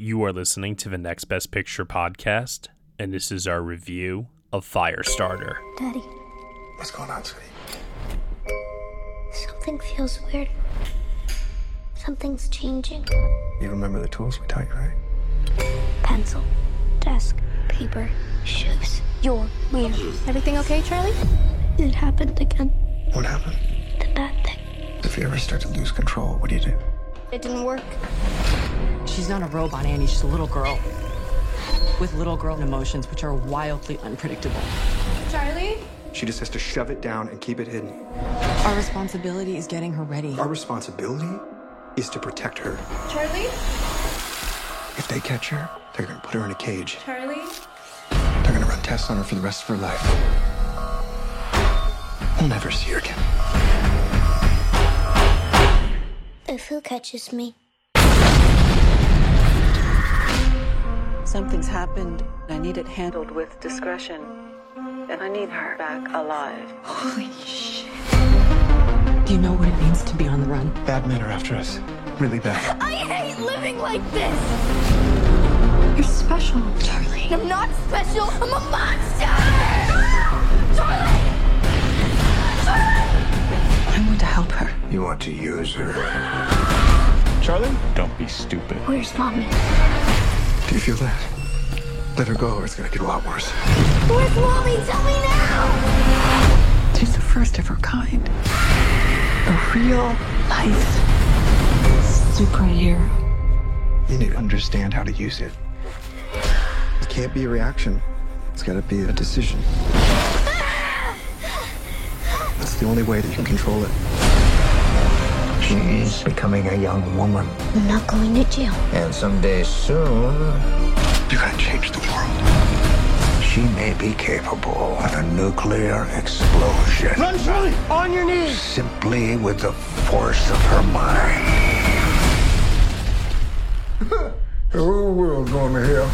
You are listening to the Next Best Picture podcast, and this is our review of Firestarter. Daddy, What's going on, sweetie? something feels weird. Something's changing. You remember the tools we taught you, right? Pencil, desk, paper, shoes. You're weird. Everything okay, Charlie? It happened again. What happened? The bad thing. If you ever start to lose control, what do you do? It didn't work. She's not a robot, Annie. She's a little girl. With little girl emotions, which are wildly unpredictable. Charlie? She just has to shove it down and keep it hidden. Our responsibility is getting her ready. Our responsibility is to protect her. Charlie? If they catch her, they're gonna put her in a cage. Charlie? They're gonna run tests on her for the rest of her life. We'll never see her again. If who catches me? Something's happened. I need it handled with discretion. And I need her back alive. Holy shit. Do you know what it means to be on the run? Bad men are after us. Really bad. I hate living like this! You're special, Charlie. I'm not special, I'm a monster! Ah! Charlie! I want to help her. You want to use her. Charlie? Don't be stupid. Where's mommy? Do you feel that? Let her go or it's gonna get a lot worse. Where's mommy? Tell me now! She's the first of her kind. A real life superhero. You need to understand how to use it. It can't be a reaction. It's gotta be a decision. That's the only way that you can control it. She's becoming a young woman, I'm not going to jail. and someday soon, You're gonna change the world. she may be capable of a nuclear explosion. Run, Charlie! On your knees! Simply with the force of her mind. the whole world going to hell.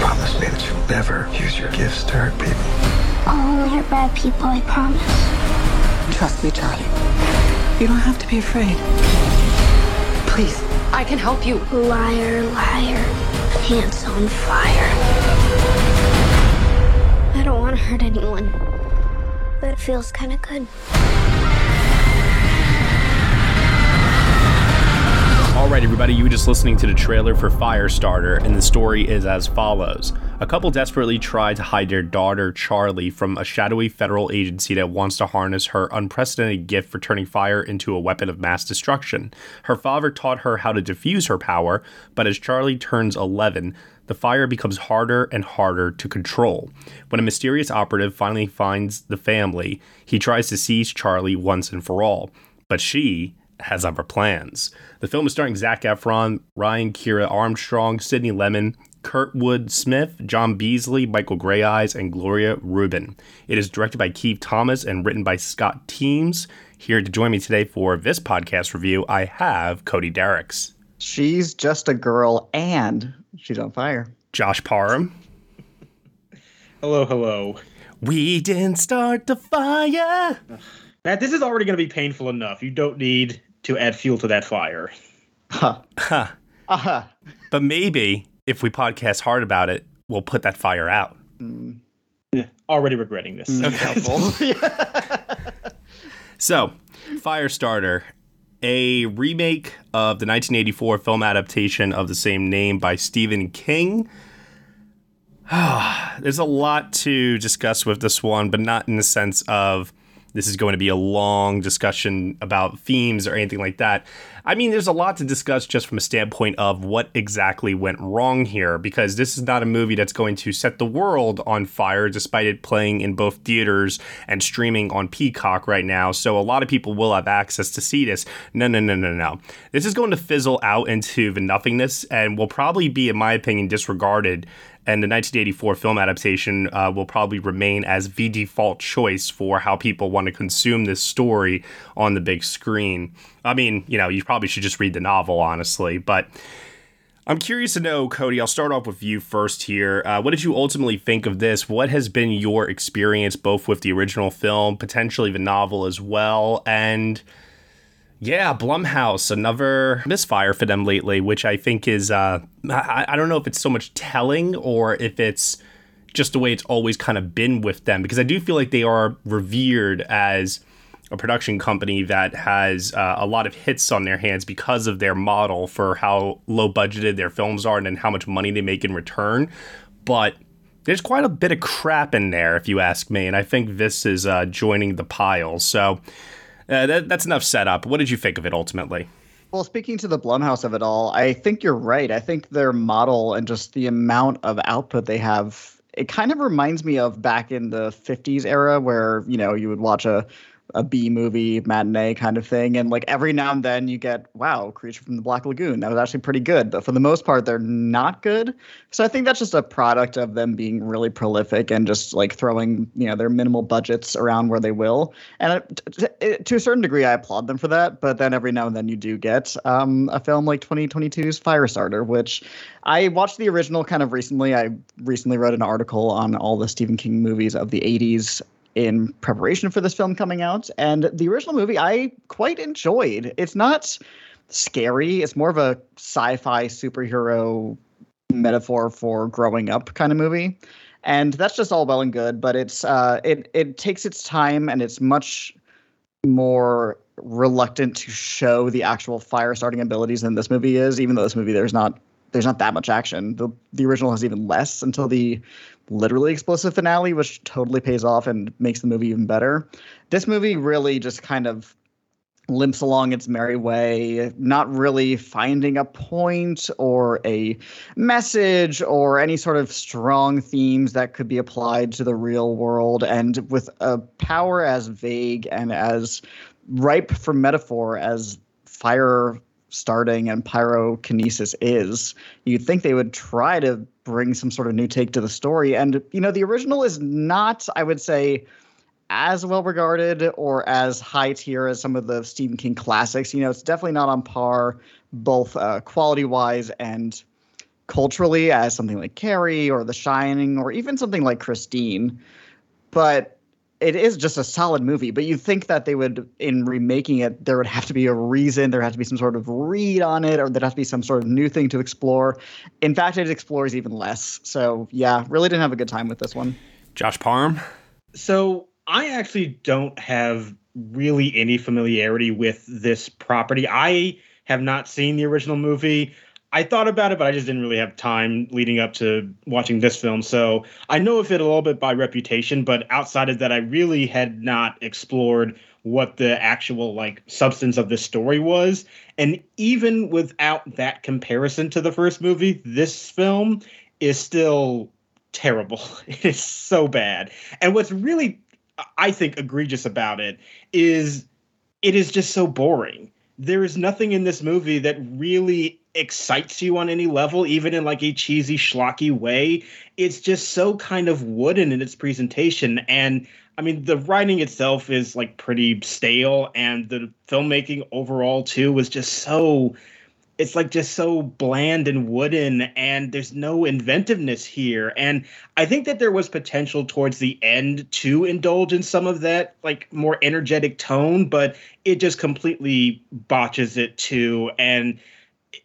Promise me that you'll never use your gifts to hurt people. I'll only hurt bad people, I promise. Trust me, Charlie. You don't have to be afraid. Please, I can help you. Liar, liar, pants on fire. I don't want to hurt anyone, but it feels kind of good. All right, everybody, you were just listening to the trailer for Firestarter, and the story is as follows. A couple desperately try to hide their daughter, Charlie, from a shadowy federal agency that wants to harness her unprecedented gift for turning fire into a weapon of mass destruction. Her father taught her how to diffuse her power, but as Charlie turns 11, the fire becomes harder and harder to control. When a mysterious operative finally finds the family, he tries to seize Charlie once and for all. But she has other plans. The film is starring Zac Efron, Ryan Kiera Armstrong, Sydney Lemmon, Kurtwood Smith, John Beasley, Michael Greyeyes, and Gloria Reuben. It is directed by Keith Thomas and written by Scott Teems. Here to join me today for this podcast review, I have Cody Dericks, She's just a girl and she's on fire. Josh Parham. Hello, hello. We didn't start the fire. Matt, this is already going to be painful enough. You don't need to add fuel to that fire. Huh. Huh. Uh-huh. But maybe if we podcast hard about it, we'll put that fire out. Yeah, already regretting this. Mm, helpful. So, Firestarter, a remake of the 1984 film adaptation of the same name by Stephen King. There's a lot to discuss with this one, but not in the sense of this is going to be a long discussion about themes or anything like that. I mean, there's a lot to discuss just from a standpoint of what exactly went wrong here, because this is not a movie that's going to set the world on fire, despite it playing in both theaters and streaming on Peacock right now. So a lot of people will have access to see this. No, no, no, no, no. This is going to fizzle out into the nothingness and will probably be, in my opinion, disregarded and the 1984 film adaptation uh, will probably remain as the default choice for how people want to consume this story on the big screen. I mean, you know, you probably should just read the novel, honestly, but. I'm curious to know, Cody. I'll start off with you first here. Uh, what did you ultimately think of this? What has been your experience both with the original film, potentially the novel as well, and yeah, Blumhouse, another misfire for them lately, which I think is, uh, I, I don't know if it's so much telling or if it's just the way it's always kind of been with them, because I do feel like they are revered as a production company that has uh, a lot of hits on their hands because of their model for how low budgeted their films are and then how much money they make in return. But there's quite a bit of crap in there, if you ask me, and I think this is uh, joining the pile. So, uh, that, that's enough setup. What did you think of it ultimately? Well, speaking to the Blumhouse of it all, I think you're right. I think their model and just the amount of output they have, it kind of reminds me of back in the 50s era where, you know, you would watch a a B movie matinee kind of thing. And like every now and then you get, wow, Creature from the Black Lagoon. That was actually pretty good. But for the most part, they're not good. So I think that's just a product of them being really prolific and just like throwing, you know, their minimal budgets around where they will. And to a certain degree, I applaud them for that. But then every now and then you do get um, a film like 2022's Firestarter, which I watched the original kind of recently. I recently wrote an article on all the Stephen King movies of the 80s in preparation for this film coming out. And the original movie I quite enjoyed. It's not scary, it's more of a sci fi superhero metaphor for growing up kind of movie. And that's just all well and good, but it's uh, it it takes its time and it's much more reluctant to show the actual fire starting abilities than this movie is. Even though this movie there's not there's not that much action. The the original has even less until the literally explosive finale, which totally pays off and makes the movie even better. This movie really just kind of limps along its merry way, not really finding a point or a message or any sort of strong themes that could be applied to the real world. And with a power as vague and as ripe for metaphor as fire starting and pyrokinesis is, you'd think they would try to bring some sort of new take to the story. And, you know, the original is not, I would say, as well regarded or as high tier as some of the Stephen King classics. You know, it's definitely not on par, both uh, quality wise and culturally, as something like Carrie or The Shining or even something like Christine. But it is just a solid movie, but you think that they would, in remaking it, there would have to be a reason, there has to be some sort of read on it, or there has to be some sort of new thing to explore. In fact, it explores even less. So, yeah, really didn't have a good time with this one. Josh Parham? So, I actually don't have really any familiarity with this property. I have not seen the original movie. I thought about it, but I just didn't really have time leading up to watching this film. So I know of it a little bit by reputation, but outside of that, I really had not explored what the actual like substance of the story was. And even without that comparison to the first movie, this film is still terrible. It is so bad. And what's really I think egregious about it is it is just so boring. There is nothing in this movie that really excites you on any level, even in like a cheesy, schlocky way. It's just so kind of wooden in its presentation. And I mean, the writing itself is like pretty stale, and the filmmaking overall, too, was just so. It's like just so bland and wooden, and there's no inventiveness here. And I think that there was potential towards the end to indulge in some of that, like more energetic tone, but it just completely botches it too. And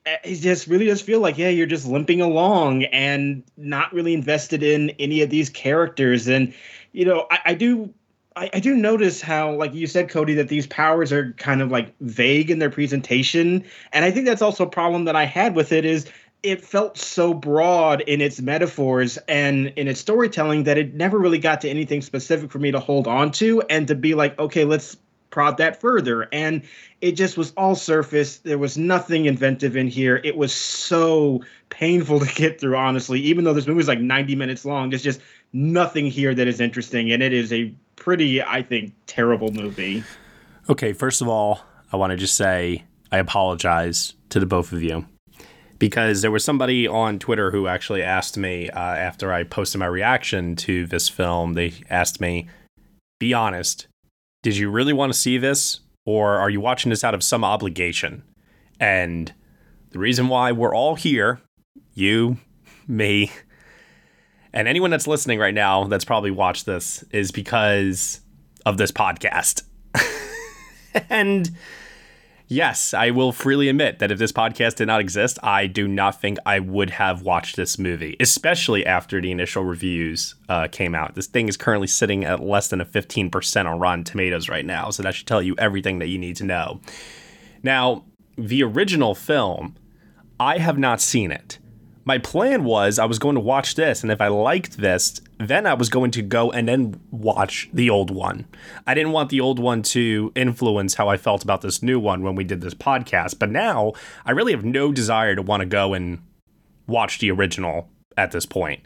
it just really does feel like yeah you're just limping along and not really invested in any of these characters and you know i, I do I, I, do notice how like you said cody that these powers are kind of like vague in their presentation. And i think that's also a problem that i had with it is it felt so broad in its metaphors and in its storytelling that it never really got to anything specific for me to hold on to and to be like okay let's prod that further. And it just was all surface. There was nothing inventive in here. It was so painful to get through, honestly. Even though this movie is like 90 minutes long, there's just nothing here that is interesting. And it is a pretty, I think, terrible movie. Okay, first of all, I want to just say I apologize to the both of you because there was somebody on Twitter who actually asked me uh, after I posted my reaction to this film. They asked me, "Be honest, did you really want to see this, or are you watching this out of some obligation?" And the reason why we're all here, you, me, and anyone that's listening right now that's probably watched this, is because of this podcast. and Yes, I will freely admit that if this podcast did not exist, I do not think I would have watched this movie, especially after the initial reviews uh, came out. This thing is currently sitting at less than a 15% on Rotten Tomatoes right now, so that should tell you everything that you need to know. Now, the original film, I have not seen it my plan was I was going to watch this, and if I liked this, then I was going to go and then watch the old one. I didn't want the old one to influence how I felt about this new one when we did this podcast, but now I really have no desire to want to go and watch the original at this point.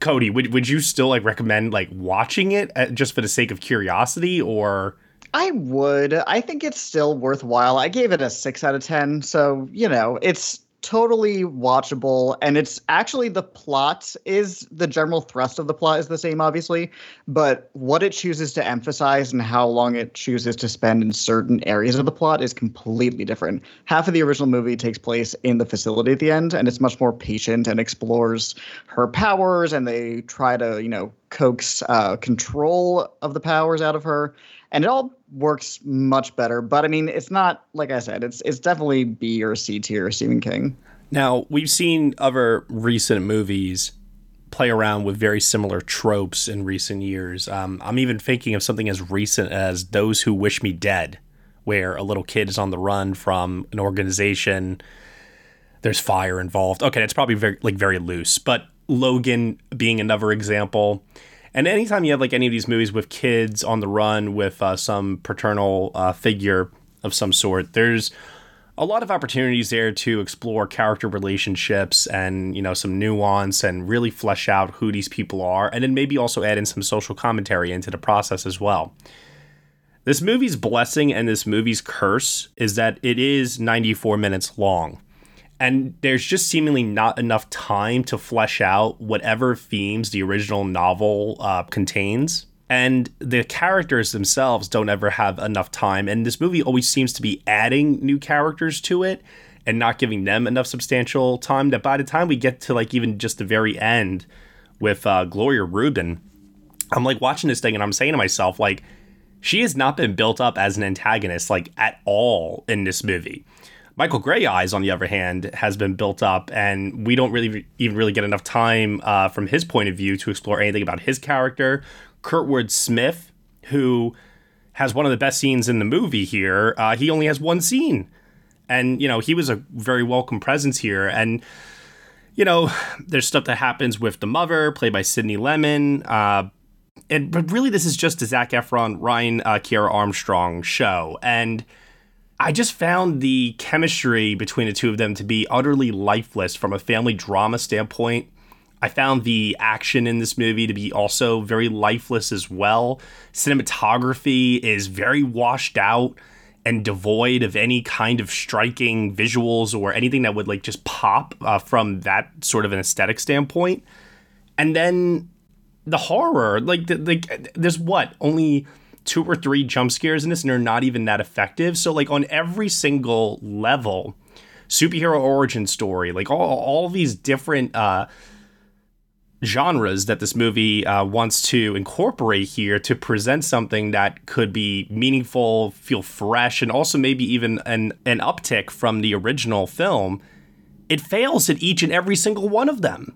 Cody, would would you still like recommend like watching it uh, just for the sake of curiosity or I would. I think it's still worthwhile. I gave it a 6 out of 10, so, you know, it's totally watchable and it's actually the plot is the general thrust of the plot is the same obviously but what it chooses to emphasize and how long it chooses to spend in certain areas of the plot is completely different. Half of the original movie takes place in the facility at the end and it's much more patient and explores her powers and they try to you know coax uh, control of the powers out of her and it all works much better. But I mean, it's not like I said, it's it's definitely B or C tier Stephen King. Now we've seen other recent movies play around with very similar tropes in recent years. Um, I'm even thinking of something as recent as Those Who Wish Me Dead, where a little kid is on the run from an organization. There's fire involved. Okay, it's probably very like very loose, but Logan being another example. And anytime you have like any of these movies with kids on the run with uh, some paternal uh, figure of some sort, there's a lot of opportunities there to explore character relationships and you know some nuance and really flesh out who these people are, and then maybe also add in some social commentary into the process as well. This movie's blessing and this movie's curse is that it is 94 minutes long and there's just seemingly not enough time to flesh out whatever themes the original novel uh, contains. And the characters themselves don't ever have enough time. And this movie always seems to be adding new characters to it and not giving them enough substantial time that by the time we get to like even just the very end with uh, Gloria Reuben, I'm like watching this thing and I'm saying to myself, like, she has not been built up as an antagonist like at all in this movie. Michael Greyeyes, on the other hand, has been built up, and we don't really even really get enough time uh, from his point of view to explore anything about his character. Kurtwood Smith, who has one of the best scenes in the movie here, uh, he only has one scene, and you know he was a very welcome presence here, and you know there's stuff that happens with the mother, played by Sydney Lemmon. Uh, and but really, this is just a Zac Efron, Ryan uh, Kiera Armstrong show, and I just found the chemistry between the two of them to be utterly lifeless from a family drama standpoint. I found the action in this movie to be also very lifeless as well. Cinematography is very washed out and devoid of any kind of striking visuals or anything that would like just pop uh, from that sort of an aesthetic standpoint. And then the horror, like, the, like there's what only two or three jump scares in this and they're not even that effective. So like on every single level, superhero origin story, like all all these different uh genres that this movie uh, wants to incorporate here to present something that could be meaningful, feel fresh, and also maybe even an, an uptick from the original film, it fails at each and every single one of them.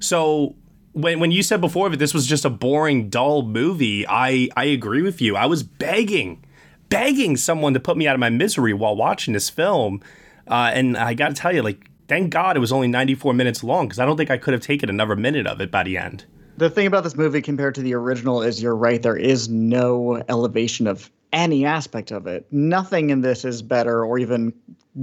So when when you said before that this was just a boring, dull movie, I I agree with you. I was begging, begging someone to put me out of my misery while watching this film, uh, and I got to tell you, like, thank God it was only 94 minutes long because I don't think I could have taken another minute of it by the end. The thing about this movie compared to the original is you're right. There is no elevation of any aspect of it. Nothing in this is better or even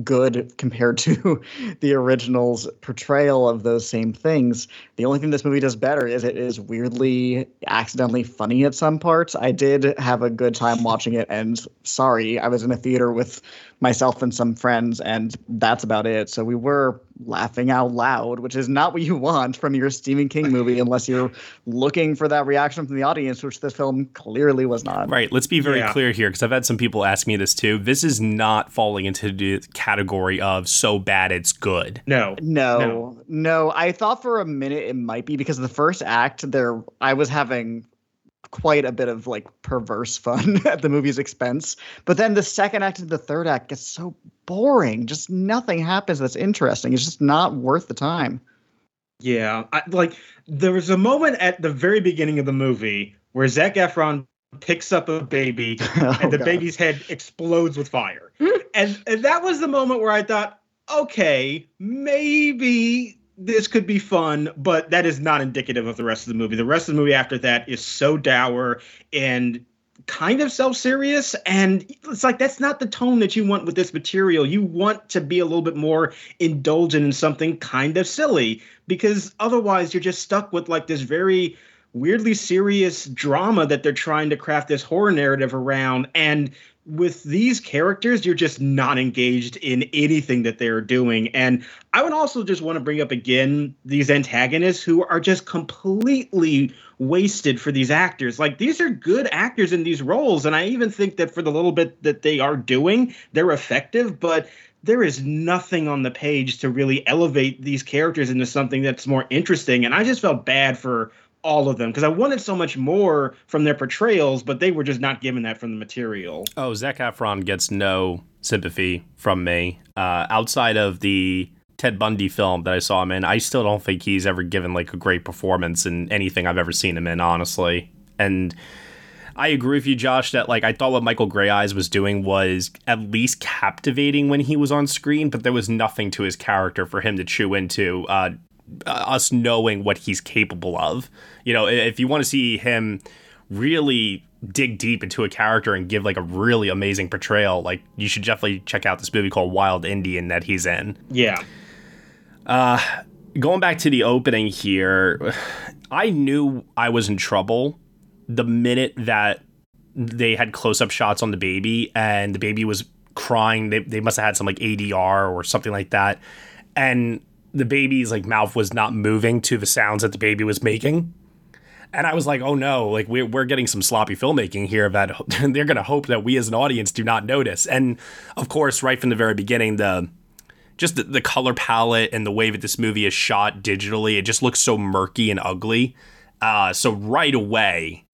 good compared to the original's portrayal of those same things. The only thing this movie does better is it is weirdly accidentally funny at some parts. I did have a good time watching it and sorry, I was in a theater with myself and some friends and that's about it. So we were laughing out loud, which is not what you want from your Stephen King movie unless you're looking for that reaction from the audience, which this film clearly was not. Right. Let's be very Yeah. clear here because I've had some people ask me this too. This is not falling into the category of so bad it's good. No. No, No. no, I thought for a minute it might be because the first act there I was having quite a bit of like perverse fun at the movie's expense. But then the second act and the third act gets so boring. Just nothing happens that's interesting. It's just not worth the time. Yeah, I, like there was a moment at the very beginning of the movie where Zac Efron picks up a baby Oh, and the oh, God. baby's head explodes with fire, and, and that was the moment where I thought, okay, maybe this could be fun, but that is not indicative of the rest of the movie. The rest of the movie after that is so dour and kind of self-serious and it's like that's not the tone that you want with this material you want to be a little bit more indulgent in something kind of silly because otherwise you're just stuck with like this very weirdly serious drama that they're trying to craft this horror narrative around and with these characters you're just not engaged in anything that they're doing. And i would also just want to bring up again these antagonists who are just completely wasted for these actors. Like these are good actors in these roles and i even think that for the little bit that they are doing they're effective but there is nothing on the page to really elevate these characters into something that's more interesting. And i just felt bad for all of them because I wanted so much more from their portrayals, but they were just not given that from the material. Oh, Zac Efron gets no sympathy from me. Uh, outside of the Ted Bundy film that I saw him in, I still don't think he's ever given like a great performance in anything I've ever seen him in, honestly. And I agree with you, Josh, that like I thought what Michael Greyeyes was doing was at least captivating when he was on screen, but there was nothing to his character for him to chew into. Uh, us knowing what he's capable of. You know, if you want to see him really dig deep into a character and give like a really amazing portrayal, like you should definitely check out this movie called Wild Indian that he's in. Yeah. Uh going back to the opening here, I knew I was in trouble the minute that they had close-up shots on the baby and the baby was crying. They they must have had some like ADR or something like that. And the baby's like mouth was not moving to the sounds that the baby was making. And I was like, oh no, like we're, we're getting some sloppy filmmaking here that they're going to hope that we as an audience do not notice. And of course, right from the very beginning, the just the, the color palette and the way that this movie is shot digitally, it just looks so murky and ugly. Uh, so right away,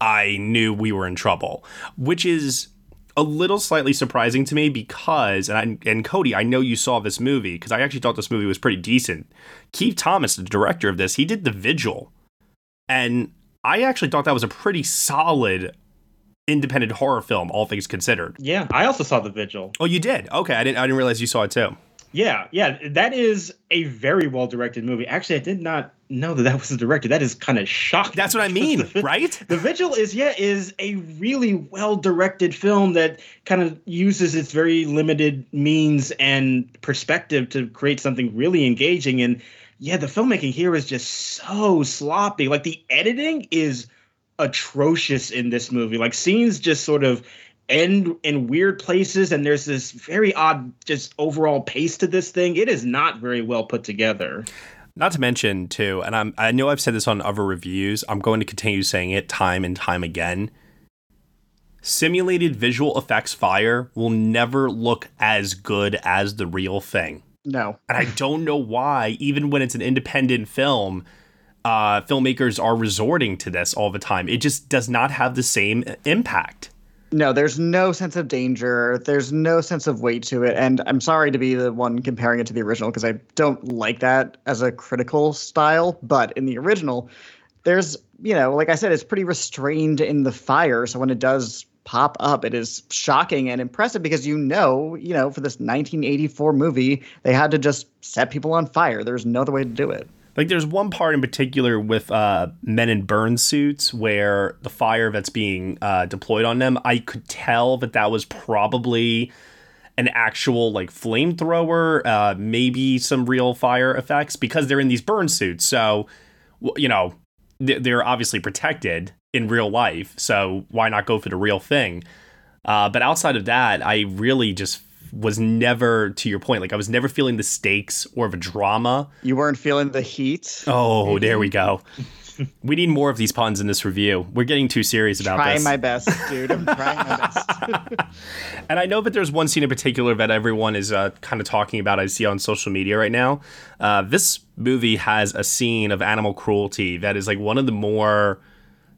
I knew we were in trouble, which is a little slightly surprising to me because, and I, and Cody, I know you saw this movie because I actually thought this movie was pretty decent. Keith Thomas, the director of this, he did The Vigil, and I actually thought that was a pretty solid independent horror film, all things considered. Yeah, I also saw The Vigil. Oh, you did? Okay, I didn't. I didn't realize you saw it too. Yeah, yeah, that is a very well directed movie. Actually, I did not know that that was the director. That is kind of shocking. That's what I mean, right? The Vigil is yeah is a really well directed film that kind of uses its very limited means and perspective to create something really engaging. And yeah, the filmmaking here is just so sloppy. Like the editing is atrocious in this movie. Like scenes just sort of end in weird places and there's this very odd just overall pace to this thing. It is not very well put together. Not to mention too and i'm i know i've said this on other reviews i'm going to continue saying it time and time again. Simulated visual effects fire will never look as good as the real thing. No. And i don't know why even when it's an independent film uh filmmakers are resorting to this all the time. It just does not have the same impact no, there's no sense of danger. There's no sense of weight to it. And I'm sorry to be the one comparing it to the original because I don't like that as a critical style. But in the original, there's, you know, like I said, it's pretty restrained in the fire. So when it does pop up, it is shocking and impressive because you know, you know, for this 1984 movie, they had to just set people on fire. There's no other way to do it. Like there's one part in particular with uh, men in burn suits where the fire that's being uh, deployed on them, I could tell that that was probably an actual like flamethrower, uh, maybe some real fire effects because they're in these burn suits. So, you know, they're obviously protected in real life. So why not go for the real thing? Uh, but outside of that, I really just was never to your point like i was never feeling the stakes or of a drama. You weren't feeling the heat? Oh there we go. We need more of these puns in this review. We're getting too serious about trying this. Trying my best dude. I'm trying my best. And i know that there's one scene in particular that everyone is uh, kind of talking about i see on social media right now. Uh, this movie has a scene of animal cruelty that is like one of the more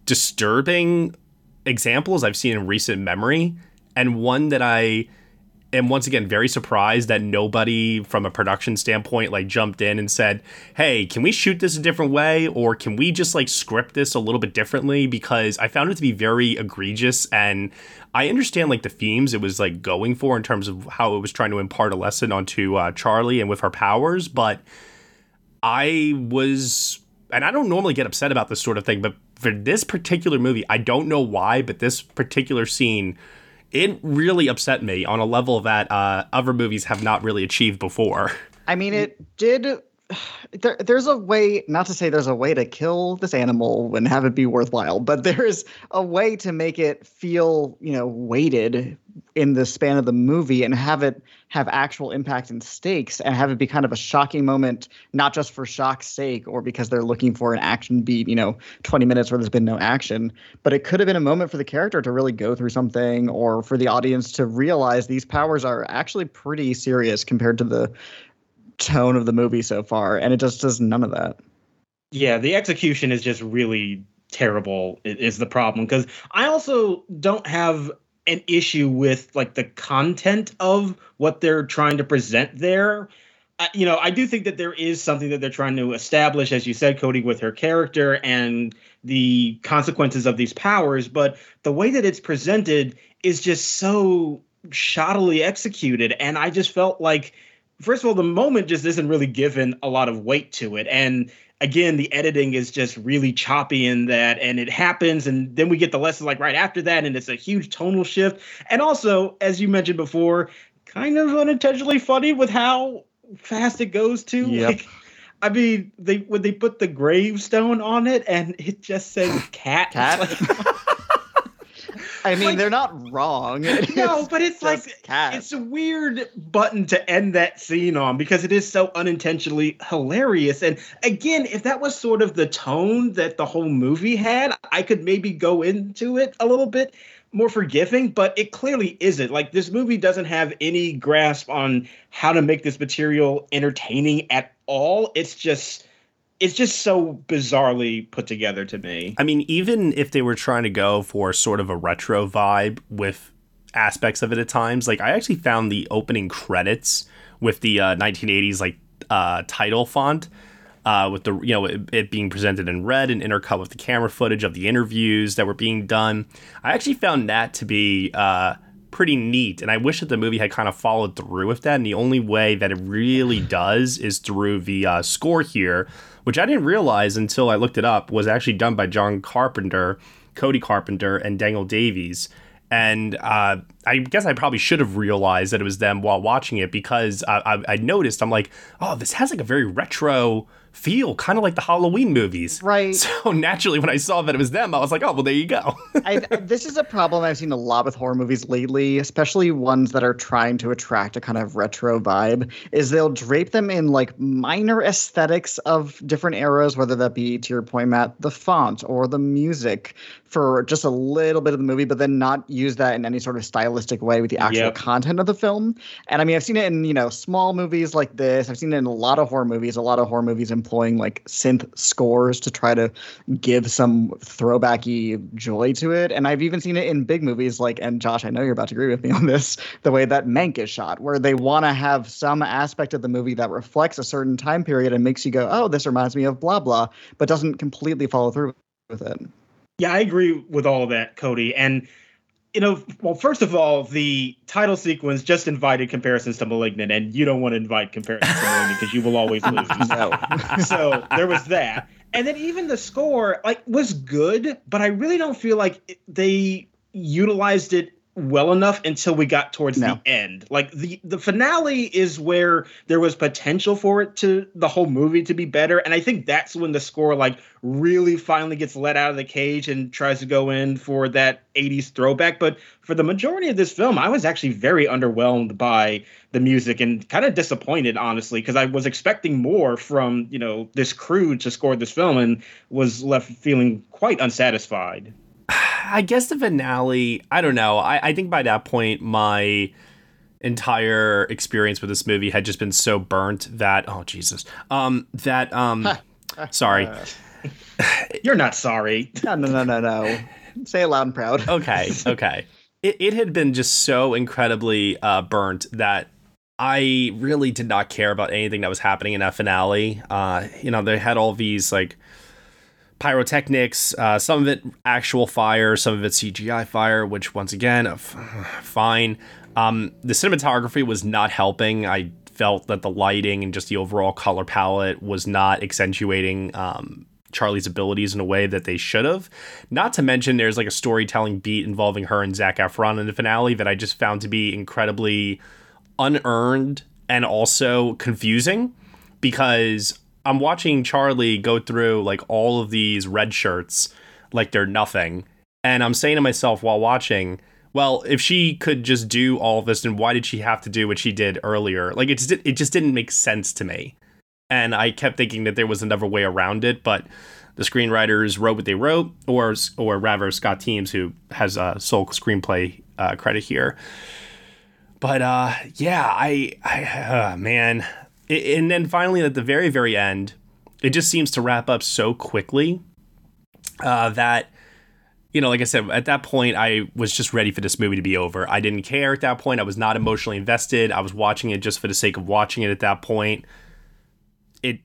disturbing examples i've seen in recent memory and one that i am once again very surprised that nobody from a production standpoint like jumped in and said, "Hey, can we shoot this a different way or can we just like script this a little bit differently?" because I found it to be very egregious and I understand like the themes it was like going for in terms of how it was trying to impart a lesson onto uh, Charlie and with her powers, but I was and I don't normally get upset about this sort of thing, but for this particular movie, I don't know why, but this particular scene it really upset me on a level that uh, other movies have not really achieved before. I mean, it did. There, there's a way, not to say there's a way to kill this animal and have it be worthwhile, but there's a way to make it feel, you know, weighted in the span of the movie and have it have actual impact and stakes and have it be kind of a shocking moment, not just for shock's sake or because they're looking for an action beat, you know, 20 minutes where there's been no action. But it could have been a moment for the character to really go through something or for the audience to realize these powers are actually pretty serious compared to the tone of the movie so far. And it just does none of that. Yeah, the execution is just really terrible is the problem because I also don't have an issue with like the content of what they're trying to present there. You know, I do think that there is something that they're trying to establish, as you said, Cody, with her character and the consequences of these powers. But the way that it's presented is just so shoddily executed. And I just felt like, first of all, the moment just isn't really given a lot of weight to it. And again, the editing is just really choppy in that, and it happens, and then we get the lesson like right after that, and it's a huge tonal shift. And also, as you mentioned before, kind of unintentionally funny with how fast it goes to. Yep. Like, I mean, they when they put the gravestone on it, and it just says cat. Cat. Like, I mean, Like- they're not wrong. no, but it's like cat. it's a weird button to end that scene on because it is so unintentionally hilarious. And again, if that was sort of the tone that the whole movie had, I could maybe go into it a little bit more forgiving, but it clearly isn't. Like this movie doesn't have any grasp on how to make this material entertaining at all. It's just it's just so bizarrely put together to me. I mean, even if they were trying to go for sort of a retro vibe with aspects of it at times, like I actually found the opening credits with the uh, 1980s like uh, title font. Uh, with the you know it, it being presented in red and intercut with the camera footage of the interviews that were being done, I actually found that to be uh, pretty neat, and I wish that the movie had kind of followed through with that. And the only way that it really does is through the uh, score here, which I didn't realize until I looked it up was actually done by John Carpenter, Cody Carpenter, and Daniel Davies. And uh, I guess I probably should have realized that it was them while watching it because I, I, I noticed I'm like, oh, this has like a very retro feel, kind of like the Halloween movies. Right. So naturally, when I saw that it was them, I was like, oh, well, there you go. I, this is a problem I've seen a lot with horror movies lately, especially ones that are trying to attract a kind of retro vibe. Is they'll drape them in like minor aesthetics of different eras, whether that be to your point, Matt, the font or the music for just a little bit of the movie, but then not use that in any sort of stylistic way with the actual Yep. content of the film. And I mean, I've seen it in you know small movies like this. I've seen it in a lot of horror movies. A lot of horror movies employing like synth scores to try to give some throwbacky joy to it. And I've even seen it in big movies like, and Josh, I know you're about to agree with me on this, the way that Mank is shot, where they want to have some aspect of the movie that reflects a certain time period and makes you go, oh, this reminds me of blah blah, but doesn't completely follow through with it. Yeah, I agree with all of that, Cody. And you know, well, first of all, the title sequence just invited comparisons to Malignant, and you don't want to invite comparisons to Malignant because you will always lose. No. so there was that, and then even the score like was good, but I really don't feel like they utilized it well enough until we got towards No. the end. Like the the finale is where there was potential for it to the whole movie to be better, and I think that's when the score like really finally gets let out of the cage and tries to go in for that 80s throwback. But for the majority of this film, I was actually very underwhelmed by the music and kind of disappointed, honestly, because I was expecting more from you know this crew to score this film and was left feeling quite unsatisfied. I guess the finale, I don't know. I, I think by that point, my entire experience with this movie had just been so burnt that, oh, Jesus. Um, that, um, sorry. You're not sorry. No, no, no, no, no. Say it loud and proud. okay, okay. It, it had been just so incredibly uh, burnt that I really did not care about anything that was happening in that finale. Uh, you know, they had all these like pyrotechnics, uh, some of it actual fire, some of it CGI fire, which once again, uh, fine. Um, the cinematography was not helping. I felt that the lighting and just the overall color palette was not accentuating um, Charlie's abilities in a way that they should have. Not to mention, there's like a storytelling beat involving her and Zac Efron in the finale that I just found to be incredibly unearned and also confusing because I'm watching Charlie go through like all of these red shirts like they're nothing. And I'm saying to myself while watching, well, if she could just do all this, then why did she have to do what she did earlier? Like it just it just didn't make sense to me. And I kept thinking that there was another way around it, but the screenwriters wrote what they wrote, or or rather Scott Teems, who has a sole screenplay uh, credit here. But uh, yeah, I, I uh, man, and then finally at the very very end, it just seems to wrap up so quickly uh, that you know, like I said, at that point, I was just ready for this movie to be over. I didn't care at that point. I was not emotionally invested. I was watching it just for the sake of watching it at that point. It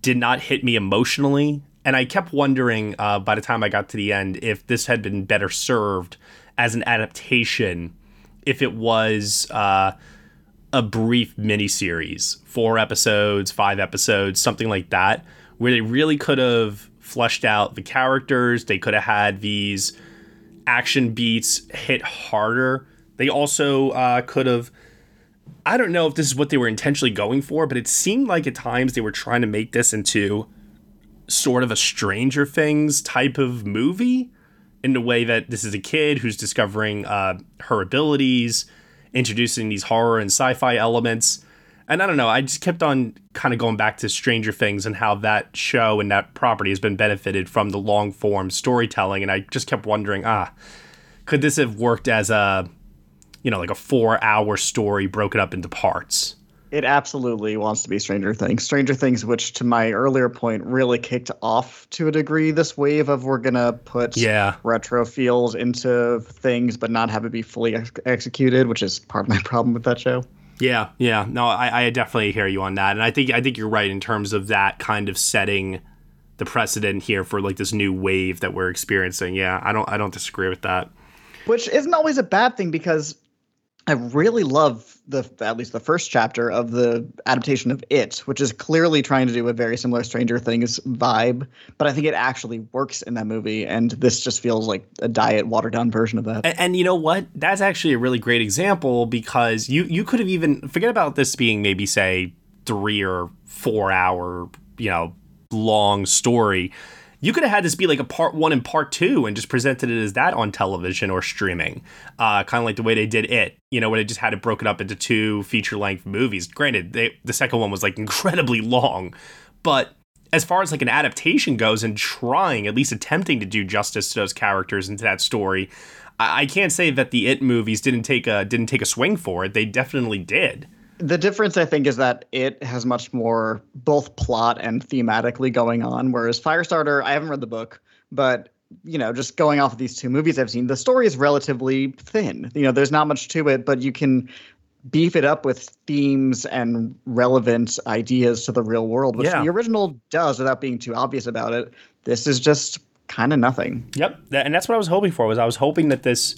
did not hit me emotionally. And I kept wondering uh, by the time I got to the end if this had been better served as an adaptation, if it was uh, a brief miniseries, four episodes, five episodes, something like that, where they really could have fleshed out the characters. They could have had these action beats hit harder. They also uh, could have. I don't know if this is what they were intentionally going for, but it seemed like at times they were trying to make this into sort of a Stranger Things type of movie in the way that this is a kid who's discovering uh, her abilities, introducing these horror and sci fi elements. And I don't know, I just kept on kind of going back to Stranger Things and how that show and that property has been benefited from the long form storytelling. And I just kept wondering, ah, could this have worked as a, you know, like a four hour story broken up into parts? It absolutely wants to be Stranger Things. Stranger Things, which to my earlier point, really kicked off to a degree this wave of we're gonna put Yeah. retro feels into things, but not have it be fully ex- executed, which is part of my problem with that show. Yeah, yeah. No, I, I definitely hear you on that, and I think I think you're right in terms of that kind of setting the precedent here for like this new wave that we're experiencing. Yeah, I don't I don't disagree with that. Which isn't always a bad thing because I really love the at least the first chapter of the adaptation of It, which is clearly trying to do a very similar Stranger Things vibe, but I think it actually works in that movie, and this just feels like a diet watered down version of that. And, and you know what? That's actually a really great example because you you could have even forget about this being maybe say three or four hour you know long story. You could have had this be like a part one and part two and just presented it as that on television or streaming. Uh, kind of like the way they did it, you know, when they just had it broken up into two feature length movies. Granted, they, the second one was like incredibly long, but as far as like an adaptation goes and trying, at least attempting to do justice to those characters and to that story, I, I can't say that the It movies didn't take a didn't take a swing for it. They definitely did. The difference, I think, is that it has much more both plot and thematically going on, whereas Firestarter, I haven't read the book, but you know, just going off of these two movies I've seen, the story is relatively thin. You know, there's not much to it, but you can beef it up with themes and relevant ideas to the real world, which Yeah. the original does without being too obvious about it. This is just kind of nothing. Yep, and that's what I was hoping for. Was I was hoping that this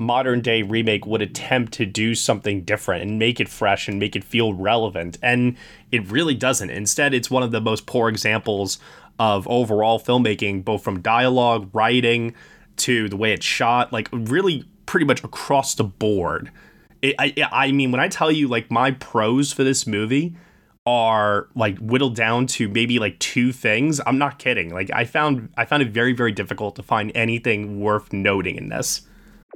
modern day remake would attempt to do something different and make it fresh and make it feel relevant. And it really doesn't. Instead, it's one of the most poor examples of overall filmmaking, both from dialogue, writing, to the way it's shot, like really pretty much across the board. It, I, I mean, when I tell you like my pros for this movie are like whittled down to maybe like two things, I'm not kidding. Like I found I found it very very difficult to find anything worth noting in this.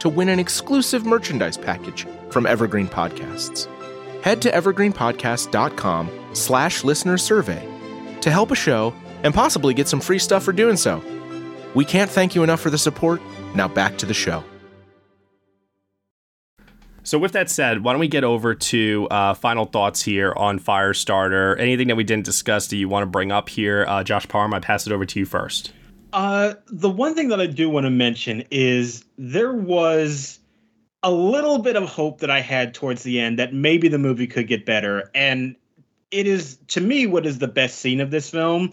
to win an exclusive merchandise package from Evergreen Podcasts. Head to evergreenpodcast.com slash listener survey to help a show and possibly get some free stuff for doing so. We can't thank you enough for the support. Now back to the show. So, with that said, why don't we get over to uh, final thoughts here on Firestarter? Anything that we didn't discuss that you want to bring up here? Uh, Josh Parham, I pass it over to you first. Uh, the one thing that I do want to mention is there was a little bit of hope that I had towards the end that maybe the movie could get better. And it is, to me, what is the best scene of this film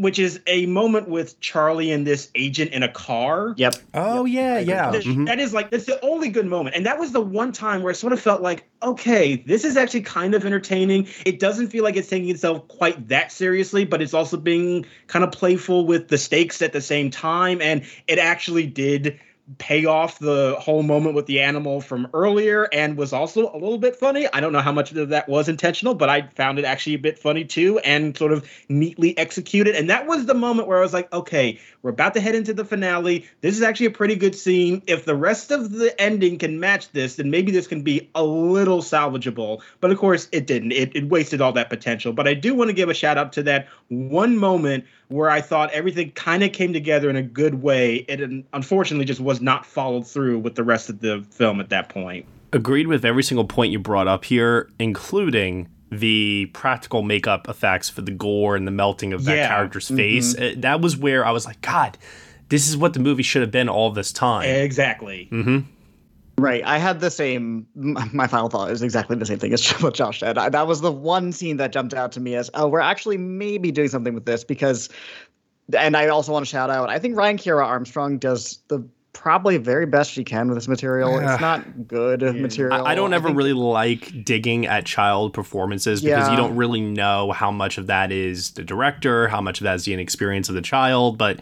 which is a moment with Charlie and this agent in a car. Yep. Oh yep. yeah, yeah. mm-hmm. That is like that's the only good moment, and that was the one time where I sort of felt like, okay, this is actually kind of entertaining. It doesn't feel like it's taking itself quite that seriously, but it's also being kind of playful with the stakes at the same time, and it actually did pay off the whole moment with the animal from earlier and was also a little bit funny. I don't know how much of that was intentional, but I found it actually a bit funny too and sort of neatly executed. And that was the moment where I was like, okay, we're about to head into the finale. This is actually a pretty good scene. If the rest of the ending can match this, then maybe this can be a little salvageable. But of course, it didn't. It, it wasted all that potential. But I do want to give a shout out to that one moment where I thought everything kind of came together in a good way. It unfortunately just was not followed through with the rest of the film at that point. Agreed with every single point you brought up here, including the practical makeup effects for the gore and the melting of that yeah. character's mm-hmm. face. Mm-hmm. That was where I was like, God, this is what the movie should have been all this time. Exactly. Mm-hmm. Right. I had the same. My final thought is exactly the same thing as what Josh said. I, that was the one scene that jumped out to me as, oh, we're actually maybe doing something with this because. And I also want to shout out. I think Ryan Kiera Armstrong does the probably very best she can with this material. It's not good yeah. material. I, I don't ever I really like digging at child performances because yeah. you don't really know how much of that is the director, how much of that is the inexperience of the child. But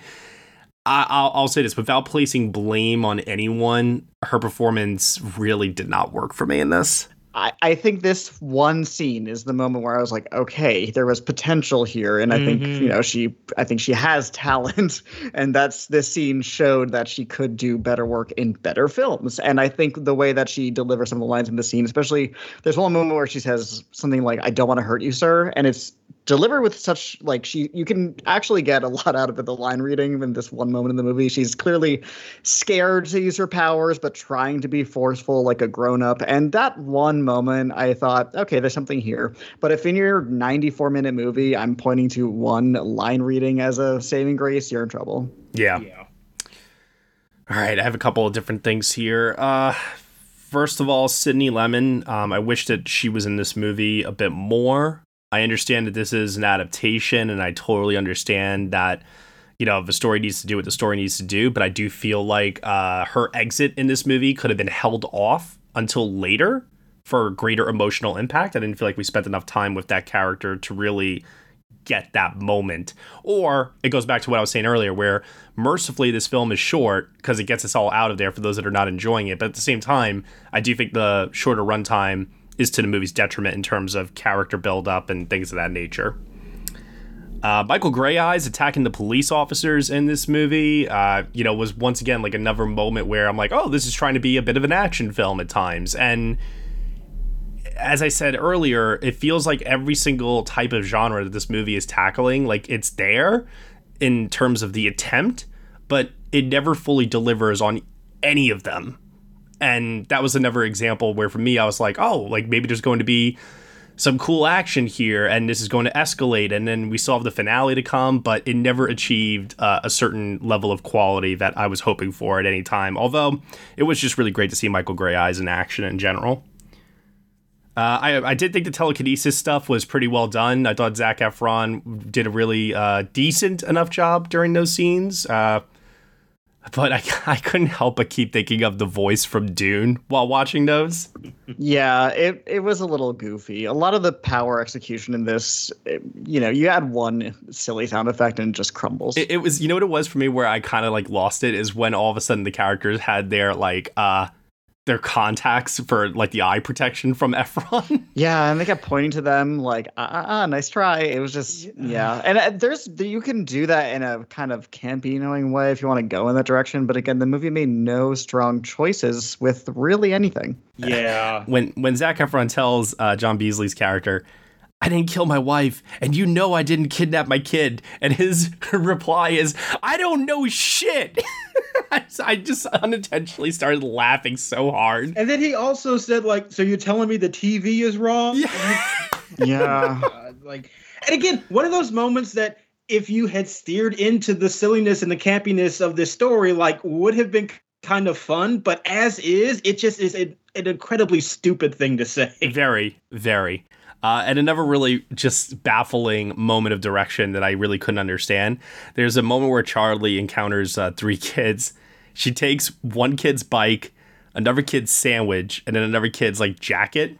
I, will say this without placing blame on anyone, her performance really did not work for me in this. I, I think this one scene is the moment where I was like, okay, there was potential here, and I mm-hmm. think you know she, I think she has talent, and that's this scene showed that she could do better work in better films, and I think the way that she delivers some of the lines in the scene, especially there's one moment where she says something like, "I don't want to hurt you, sir," and it's delivered with such like she you can actually get a lot out of it the line reading in this one moment in the movie. She's clearly scared to use her powers but trying to be forceful like a grown-up. And that one moment i thought okay there's something here but if in your 94 minute movie i'm pointing to one line reading as a saving grace you're in trouble yeah, yeah. all right i have a couple of different things here uh first of all sydney Lemmon. um, i wish that she was in this movie a bit more I understand that this is an adaptation, and I totally understand that you know the story needs to do what the story needs to do. But I do feel like uh, her exit in this movie could have been held off until later for greater emotional impact. I didn't feel like we spent enough time with that character to really get that moment. Or it goes back to what I was saying earlier, where mercifully this film is short because it gets us all out of there for those that are not enjoying it. But at the same time, I do think the shorter runtime is to the movie's detriment in terms of character buildup and things of that nature. Uh, Michael Greyeyes attacking the police officers in this movie, uh, you know, was once again like another moment where I'm like, oh, this is trying to be a bit of an action film at times. And as I said earlier, it feels like every single type of genre that this movie is tackling, like it's there in terms of the attempt, but it never fully delivers on any of them. And that was another example where for me, I was like, oh, like maybe there's going to be some cool action here and this is going to escalate. And then we still have the finale to come but it never achieved uh, a certain level of quality that i was hoping for at any time. Although it was just really great to see michael Greyeyes in action in general uh, I, I did think the telekinesis stuff was pretty well done. I thought Zac Efron did a really uh, decent enough job during those scenes. Uh, but I, I couldn't help but keep thinking of the voice from Dune while watching those. Yeah, it, it was a little goofy. A lot of the power execution in this, it, you know, you add one silly sound effect and it just crumbles. It, it was, you know what it was for me where I kind of like lost it is when all of a sudden the characters had their like, uh, their contacts for like the eye protection from Efron. Yeah, and they kept pointing to them like, ah, ah, ah nice try. It was just, yeah. And uh, there's, you can do that in a kind of campy, knowing way if you want to go in that direction. But again, the movie made no strong choices with really anything. Yeah. when when Zac Efron tells uh, John Beasley's character, I didn't kill my wife, and you know I didn't kidnap my kid. And his reply is, I don't know shit. I just unintentionally started laughing so hard. And then he also said, like, so you're telling me the TV is wrong? Yeah. yeah. like, and again, one of those moments that if you had steered into the silliness and the campiness of this story, like, would have been kind of fun. But as is, it just is a, an incredibly stupid thing to say. Very, very. Uh, and another really just baffling moment of direction that I really couldn't understand. There's a moment where Charlie encounters uh, three kids. She takes one kid's bike, another kid's sandwich, and then another kid's like jacket.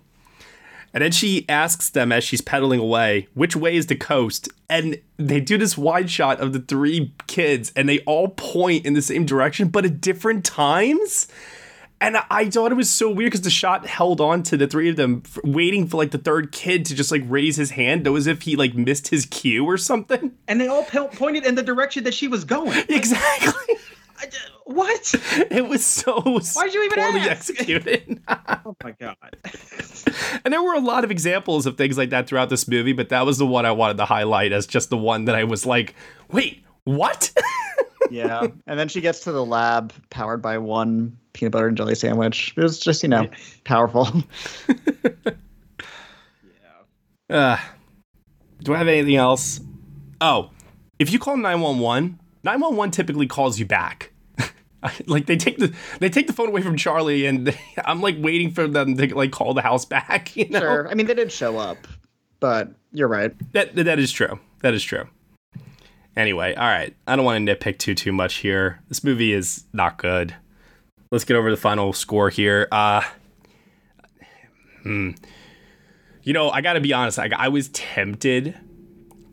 And then she asks them as she's pedaling away, which way is the coast? And they do this wide shot of the three kids, and they all point in the same direction, but at different times. And I thought it was so weird because the shot held on to the three of them, waiting for like the third kid to just like raise his hand, though, as if he like missed his cue or something. And they all po- pointed in the direction that she was going. Exactly. I what? It was so Why'd you even poorly ask? executed. oh my god. and there were a lot of examples of things like that throughout this movie, but that was the one I wanted to highlight as just the one that I was like, wait, what? Yeah. And then she gets to the lab powered by one peanut butter and jelly sandwich. It was just, you know, powerful. Uh, do I have anything else? Oh, if you call 911, 911 typically calls you back. like they take the they take the phone away from Charlie, and they, I'm like waiting for them to like call the house back. You know, Sure. I mean, they did show up, but you're right. that that is true. That is true. Anyway, all right. I don't want to nitpick too too much here. This movie is not good. Let's get over the final score here. Uh, hmm. You know, I got to be honest. Like, I was tempted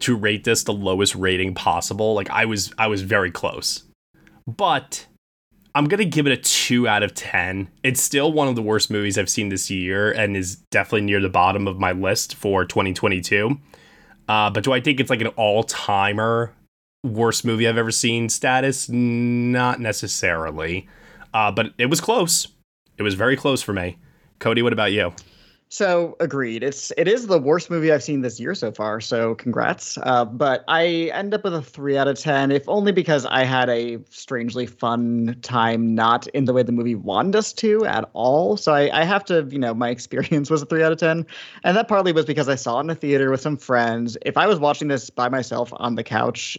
to rate this the lowest rating possible. Like, I was, I was very close, but I'm gonna give it a two out of ten. It's still one of the worst movies I've seen this year, and is definitely near the bottom of my list for 2022. Uh, but do I think it's like an all timer worst movie I've ever seen status? Not necessarily. Uh, but it was close. It was very close for me. Cody, what about you? So agreed. It's it is the worst movie I've seen this year so far. So congrats. Uh, but I end up with a three out of ten, if only because I had a strangely fun time, not in the way the movie wanted us to at all. So I, I have to, you know, my experience was a three out of ten, and that partly was because I saw it in a theater with some friends. If I was watching this by myself on the couch.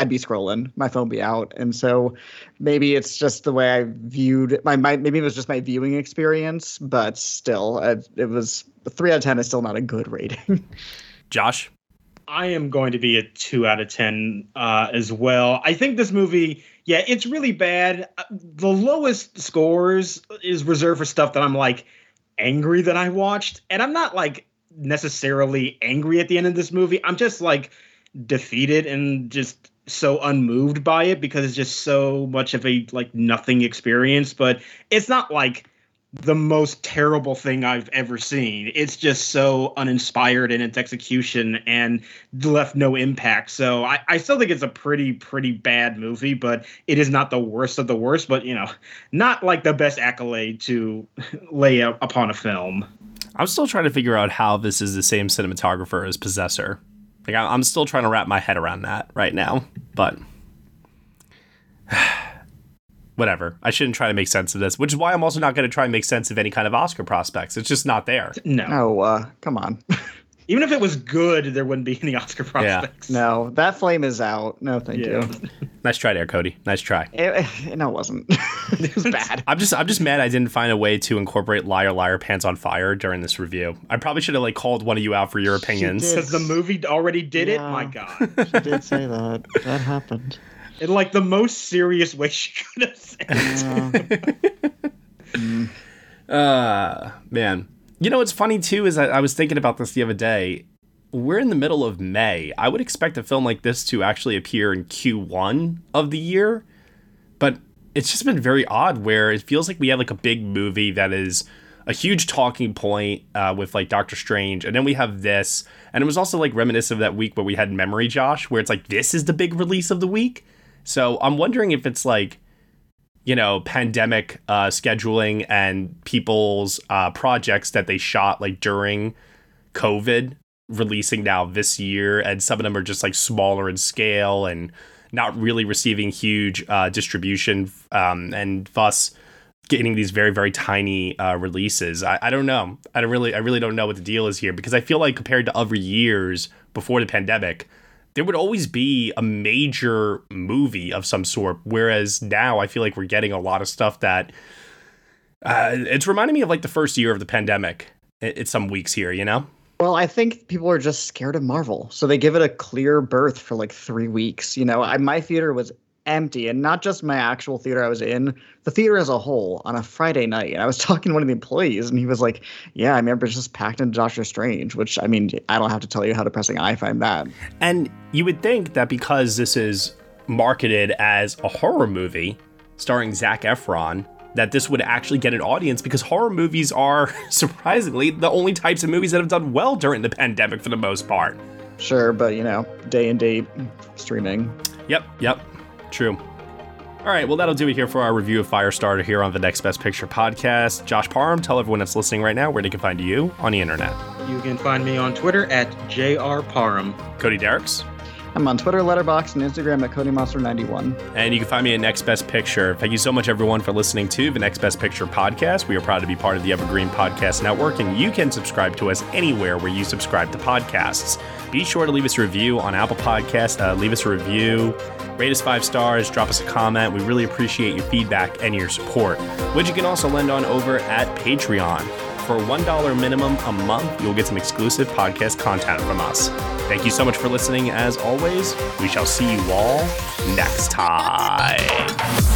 I'd be scrolling, my phone be out, and so maybe it's just the way I viewed my, my maybe it was just my viewing experience, but still, it, it was three out of ten is still not a good rating. Josh? I am going to be a two out of ten uh, as well. I think this movie, yeah, it's really bad. Uh, The lowest scores is reserved for stuff that I'm like angry that I watched, and I'm not like necessarily angry at the end of this movie. I'm just like defeated and just so unmoved by it because it's just so much of a like nothing experience. But it's not like the most terrible thing I've ever seen. It's just so uninspired in its execution and left no impact. So I, I still think it's a pretty, pretty bad movie, but it is not the worst of the worst, but you know, not like the best accolade to lay up upon a film. I'm still trying to figure out how this is the same cinematographer as Possessor. Like I'm still trying to wrap my head around that right now, but whatever. I shouldn't try to make sense of this, which is why I'm also not going to try and make sense of any kind of Oscar prospects. It's just not there. No. No, uh, come on. Even if it was good, there wouldn't be any Oscar prospects. Yeah. no, that flame is out. No, thank Yeah. you. Nice try there, Cody. Nice try. It, no, it wasn't. it was bad. I'm just I'm just mad I didn't find a way to incorporate Liar Liar Pants on Fire during this review. I probably should have like called one of you out for your opinions. Because the movie already did it. My God. She did say that. That happened. In like the most serious way she could have said it. Uh man. You know what's funny too is I, I was thinking about this the other day. We're in the middle of May. I would expect a film like this to actually appear in Q1 of the year, but it's just been very odd where it feels like we have like a big movie that is a huge talking point uh, with like Doctor Strange, and then we have this, and it was also like reminiscent of that week where we had Memory Josh, where it's like this is the big release of the week. So I'm wondering if it's like you know, pandemic uh, scheduling and people's uh, projects that they shot like during COVID releasing now this year, and some of them are just like smaller in scale and not really receiving huge uh, distribution, um, and thus getting these very very tiny uh, releases. I, I don't know. I don't really I really don't know what the deal is here because I feel like compared to other years before the pandemic, there would always be a major movie of some sort. Whereas now I feel like we're getting a lot of stuff that uh, it's reminding me of like the first year of the pandemic. It's some weeks here, you know. Well, I think people are just scared of Marvel, so they give it a clear berth for like three weeks. You know, I, my theater was empty, and not just my actual theater I was in, the theater as a whole on a Friday night. And I was talking to one of the employees, and he was like, "Yeah, I remember it's just packed into Doctor Strange." Which I mean, I don't have to tell you how depressing I find that. And you would think that because this is marketed as a horror movie starring Zac Efron, that this would actually get an audience because horror movies are surprisingly the only types of movies that have done well during the pandemic for the most part. Sure, but you know, day and date streaming. Yep, yep, true. All right, well, that'll do it here for our review of Firestarter here on the Next Best Picture podcast. Josh Parham, tell everyone that's listening right now where they can find you on the internet. You can find me on Twitter at jrparham. Cody Dericks. I'm on Twitter, Letterboxd, and Instagram at CodyMonster91. And you can find me at Next Best Picture. Thank you so much, everyone, for listening to the Next Best Picture podcast. We are proud to be part of the Evergreen Podcast Network, and you can subscribe to us anywhere where you subscribe to podcasts. Be sure to leave us a review on Apple Podcasts. Uh, leave us a review, rate us five stars, drop us a comment. We really appreciate your feedback and your support, which you can also lend on over at Patreon. For $1 minimum a month, you'll get some exclusive podcast content from us. Thank you so much for listening. As always, we shall see you all next time.